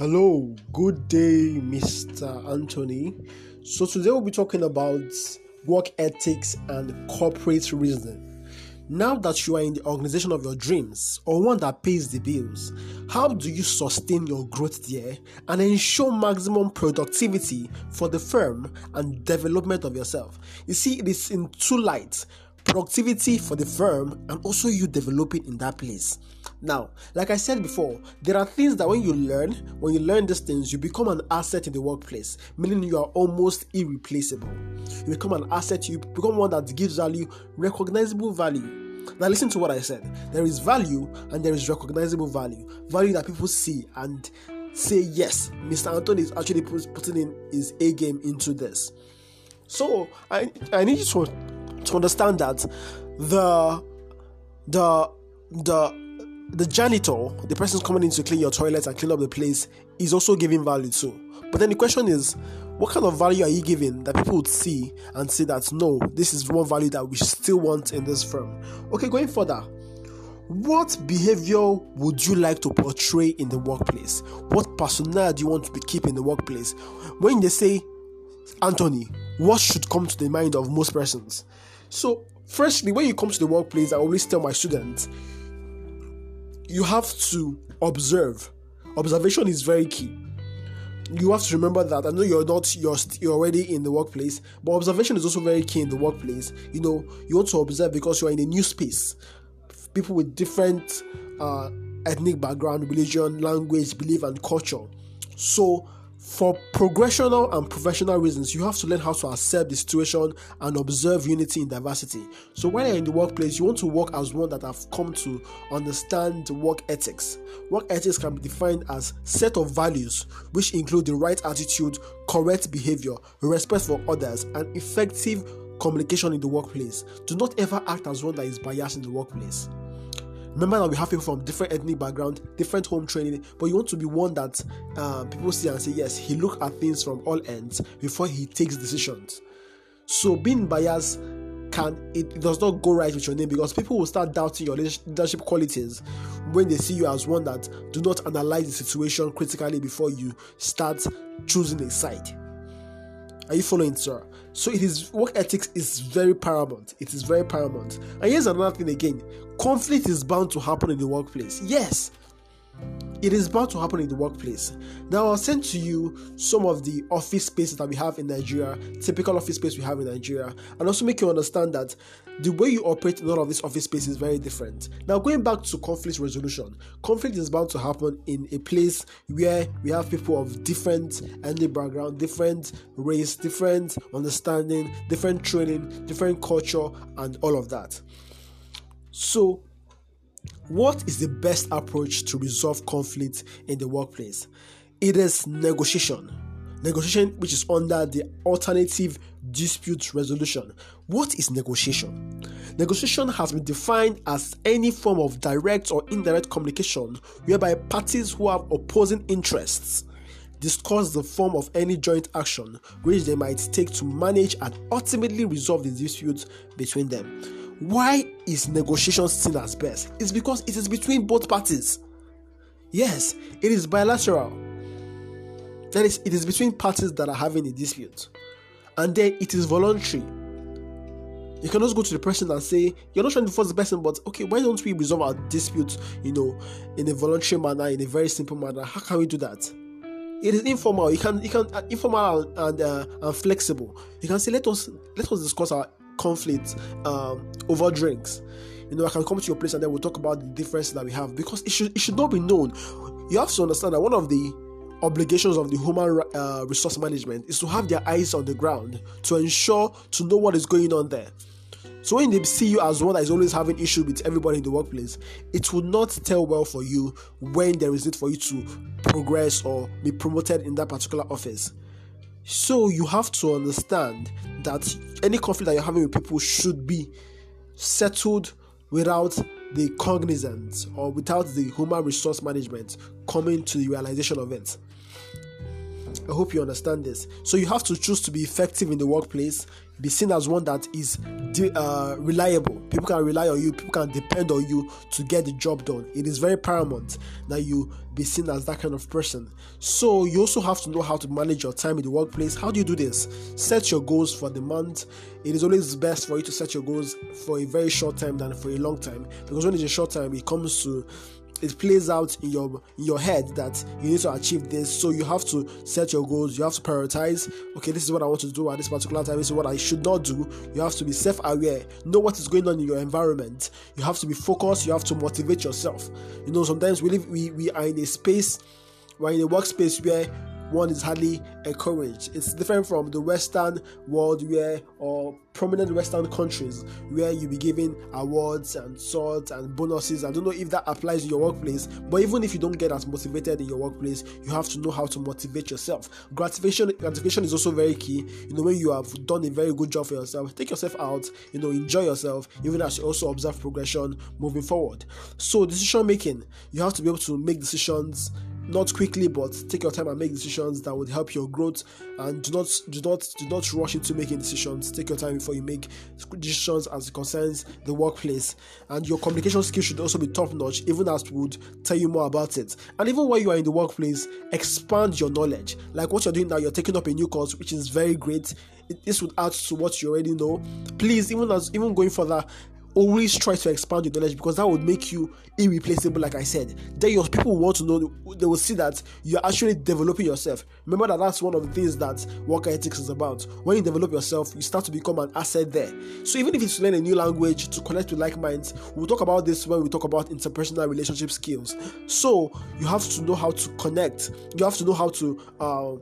Hello, good day, Mr. Anthony. So, today we'll be talking about work ethics and corporate reasoning. Now that you are in the organization of your dreams or one that pays the bills, how do you sustain your growth there and ensure maximum productivity for the firm and development of yourself? You see, it is in two lights productivity for the firm and also you developing in that place. Now, like I said before, there are things that when you learn, when you learn these things, you become an asset in the workplace, meaning you are almost irreplaceable. You become an asset, you become one that gives value, recognizable value. Now, listen to what I said. There is value and there is recognizable value. Value that people see and say, yes, Mr. Anthony is actually putting in his A game into this. So, I, I need you to to understand that the the the the janitor, the person coming in to clean your toilet and clean up the place, is also giving value too. But then the question is, what kind of value are you giving that people would see and say that no, this is one value that we still want in this firm? Okay, going further, what behavior would you like to portray in the workplace? What persona do you want to be keep in the workplace? When they say Anthony, what should come to the mind of most persons? So, firstly, when you come to the workplace, I always tell my students, you have to observe. Observation is very key. You have to remember that. I know you're not you're you're already in the workplace, but observation is also very key in the workplace. You know, you want to observe because you're in a new space. People with different uh, ethnic background, religion, language, belief, and culture. So for progressional and professional reasons, you have to learn how to accept the situation and observe unity in diversity. So, when you're in the workplace, you want to work as one that have come to understand work ethics. Work ethics can be defined as set of values which include the right attitude, correct behavior, respect for others, and effective communication in the workplace. Do not ever act as one that is biased in the workplace. Remember that we have people from different ethnic background, different home training, but you want to be one that uh, people see and say, yes, he look at things from all ends before he takes decisions. So being biased can it, does not go right with your name because people will start doubting your leadership qualities when they see you as one that do not analyze the situation critically before you start choosing a side. Are you following, sir? So it is work ethics is very paramount. It is very paramount. And here's another thing again: conflict is bound to happen in the workplace. Yes, it is bound to happen in the workplace. Now, I'll send to you some of the office spaces that we have in Nigeria, typical office space we have in Nigeria, and also make you understand that the way you operate in all of this office space is very different. Now, going back to conflict resolution, conflict is bound to happen in a place where we have people of different ethnic background, different race, different understanding, different training, different culture, and all of that. So, what is the best approach to resolve conflict in the workplace? It is negotiation. Negotiation, which is under the alternative dispute resolution. What is negotiation? Negotiation has been defined as any form of direct or indirect communication whereby parties who have opposing interests discuss the form of any joint action which they might take to manage and ultimately resolve the dispute between them. Why is negotiation seen as best? It's because it is between both parties. Yes, it is bilateral. That is, it is between parties that are having a dispute. And then it is voluntary. You can just go to the person and say, You're not trying to force the person, but okay, why don't we resolve our dispute, you know, in a voluntary manner, in a very simple manner? How can we do that? It is informal. You can, you can, uh, informal and, uh, and flexible. You can say, let us let us discuss our conflict um, over drinks. You know, I can come to your place and then we'll talk about the differences that we have because it should it should not be known. You have to understand that one of the obligations of the human uh, resource management is to have their eyes on the ground to ensure to know what is going on there. So when they see you as one that is always having issue with everybody in the workplace, it will not tell well for you when there is need for you to progress or be promoted in that particular office. So you have to understand that any conflict that you're having with people should be settled without the cognizance or without the human resource management coming to the realization of it. I hope you understand this. So you have to choose to be effective in the workplace, be seen as one that is uh, reliable. People can rely on you, people can depend on you to get the job done. It is very paramount that you be seen as that kind of person. So you also have to know how to manage your time in the workplace. How do you do this? Set your goals for the month. It is always best for you to set your goals for a very short time than for a long time because when it's a short time, it comes to it plays out in your in your head that you need to achieve this. So you have to set your goals. You have to prioritize. Okay this is what i want to do at this particular time. This is what i should not do. You have to be self-aware. Know what is going on in your environment. You have to be focused. You have to motivate yourself. You know sometimes we live we, we are in a space we're in a workspace where one is hardly encouraged. It's different from the Western world where, or prominent Western countries where you be given awards and swords and bonuses. I don't know if that applies in your workplace, but even if you don't get as motivated in your workplace, you have to know how to motivate yourself. Gratification, gratification is also very key. You know, when you have done a very good job for yourself, take yourself out, you know, enjoy yourself, even as you also observe progression moving forward. So, decision making, you have to be able to make decisions not quickly but take your time and make decisions that would help your growth. And do not do not do not rush into making decisions. Take your time before you make decisions as it concerns the workplace. And your communication skills should also be top notch even as would tell you more about it. And even while you are in the workplace expand your knowledge. Like what you're doing now you're taking up a new course which is very great. This would add to what you already know. Please even as even going further always try to expand your knowledge because that would make you irreplaceable like i said. Then your people want to know they will see that you're actually developing yourself. Remember that that's one of the things that work ethics is about. When you develop yourself you start to become an asset there. So even if it's to learn a new language to connect with like minds we'll talk about this when we talk about interpersonal relationship skills. So you have to know how to connect. You have to know how to uh,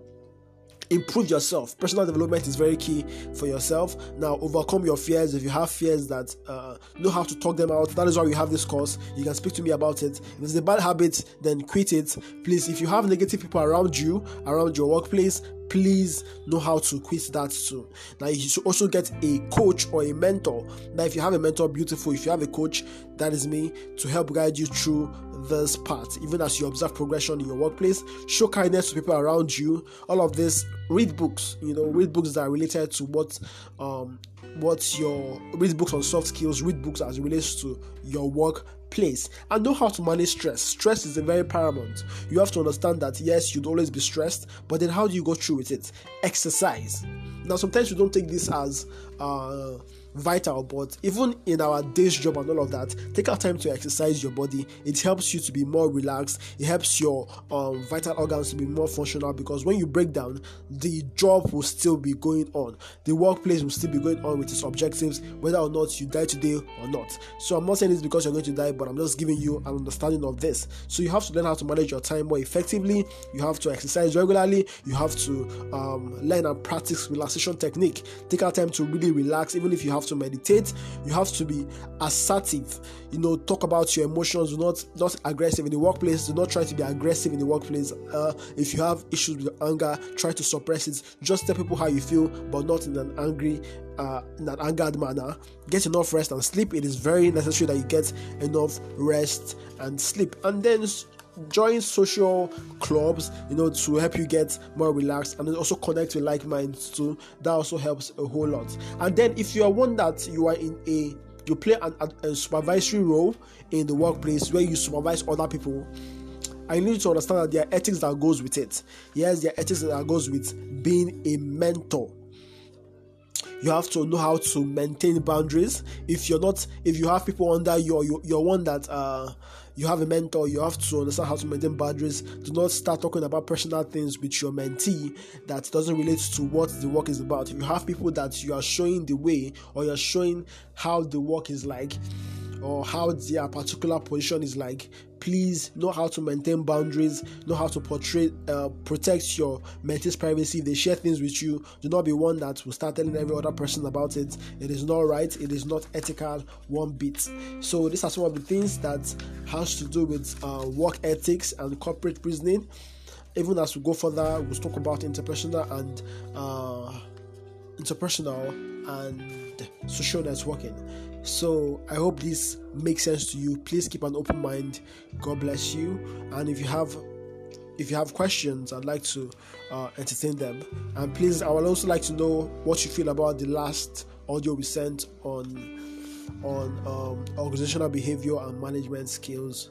improve yourself. Personal development is very key for yourself. Now, overcome your fears. If you have fears that uh, know how to talk them out, that is why we have this course. You can speak to me about it. If it's a bad habit, then quit it. Please, if you have negative people around you, around your workplace, please know how to quit that too. Now, you should also get a coach or a mentor. Now, if you have a mentor, beautiful. If you have a coach, that is me to help guide you through this part. Even as you observe progression in your workplace, show kindness to people around you. All of this, read books. You know, read books that are related to what um what's your read books on soft skills. Read books as it relates to your work place and know how to manage stress. Stress is a very paramount. You have to understand that yes, you'd always be stressed, but then how do you go through with it? Exercise. Now, sometimes you don't take this as uh, vital, but even in our day's job and all of that, take out time to exercise your body. It helps you to be more relaxed. It helps your um, vital organs to be more functional because when you break down, the job will still be going on. The workplace will still be going on with its objectives, whether or not you die today or not. So I'm not saying this because you're going to die, but I'm just giving you an understanding of this. So you have to learn how to manage your time more effectively. You have to exercise regularly. You have to um, learn and practice relaxation technique. Take out time to really relax, even if you have to meditate. You have to be assertive. You know, talk about your emotions. Do not not aggressive in the workplace. Do not try to be aggressive in the workplace. Uh, if you have issues with anger, try to suppress it. Just tell people how you feel, but not in an angry uh, in an angered manner. Get enough rest and sleep. It is very necessary that you get enough rest and sleep. And then join social clubs you know to help you get more relaxed and also connect with like minds too. That also helps a whole lot. And then if you are one that you are in a you play an, a, a supervisory role in the workplace where you supervise other people I need to understand that there are ethics that goes with it. Yes, there are ethics that goes with being a mentor you have to know how to maintain boundaries. If you're not if you have people under you you, you're one that uh you have a mentor you have to understand how to maintain boundaries. Do not start talking about personal things with your mentee that doesn't relate to what the work is about. If you have people that you are showing the way or you're showing how the work is like or how their particular position is like please know how to maintain boundaries know how to portray uh, protect your mentee's privacy. They share things with you. Do not be one that will start telling every other person about it. It is not right. It is not ethical. One bit. So these are some of the things that has to do with uh, work ethics and corporate reasoning. Even as we go further we'll talk about interpersonal and uh, interpersonal and social networking so I hope this makes sense to you. Please keep an open mind. God bless you. And if you have if you have questions, I'd like to uh, entertain them. And please, I would also like to know what you feel about the last audio we sent on on um, organizational behavior and management skills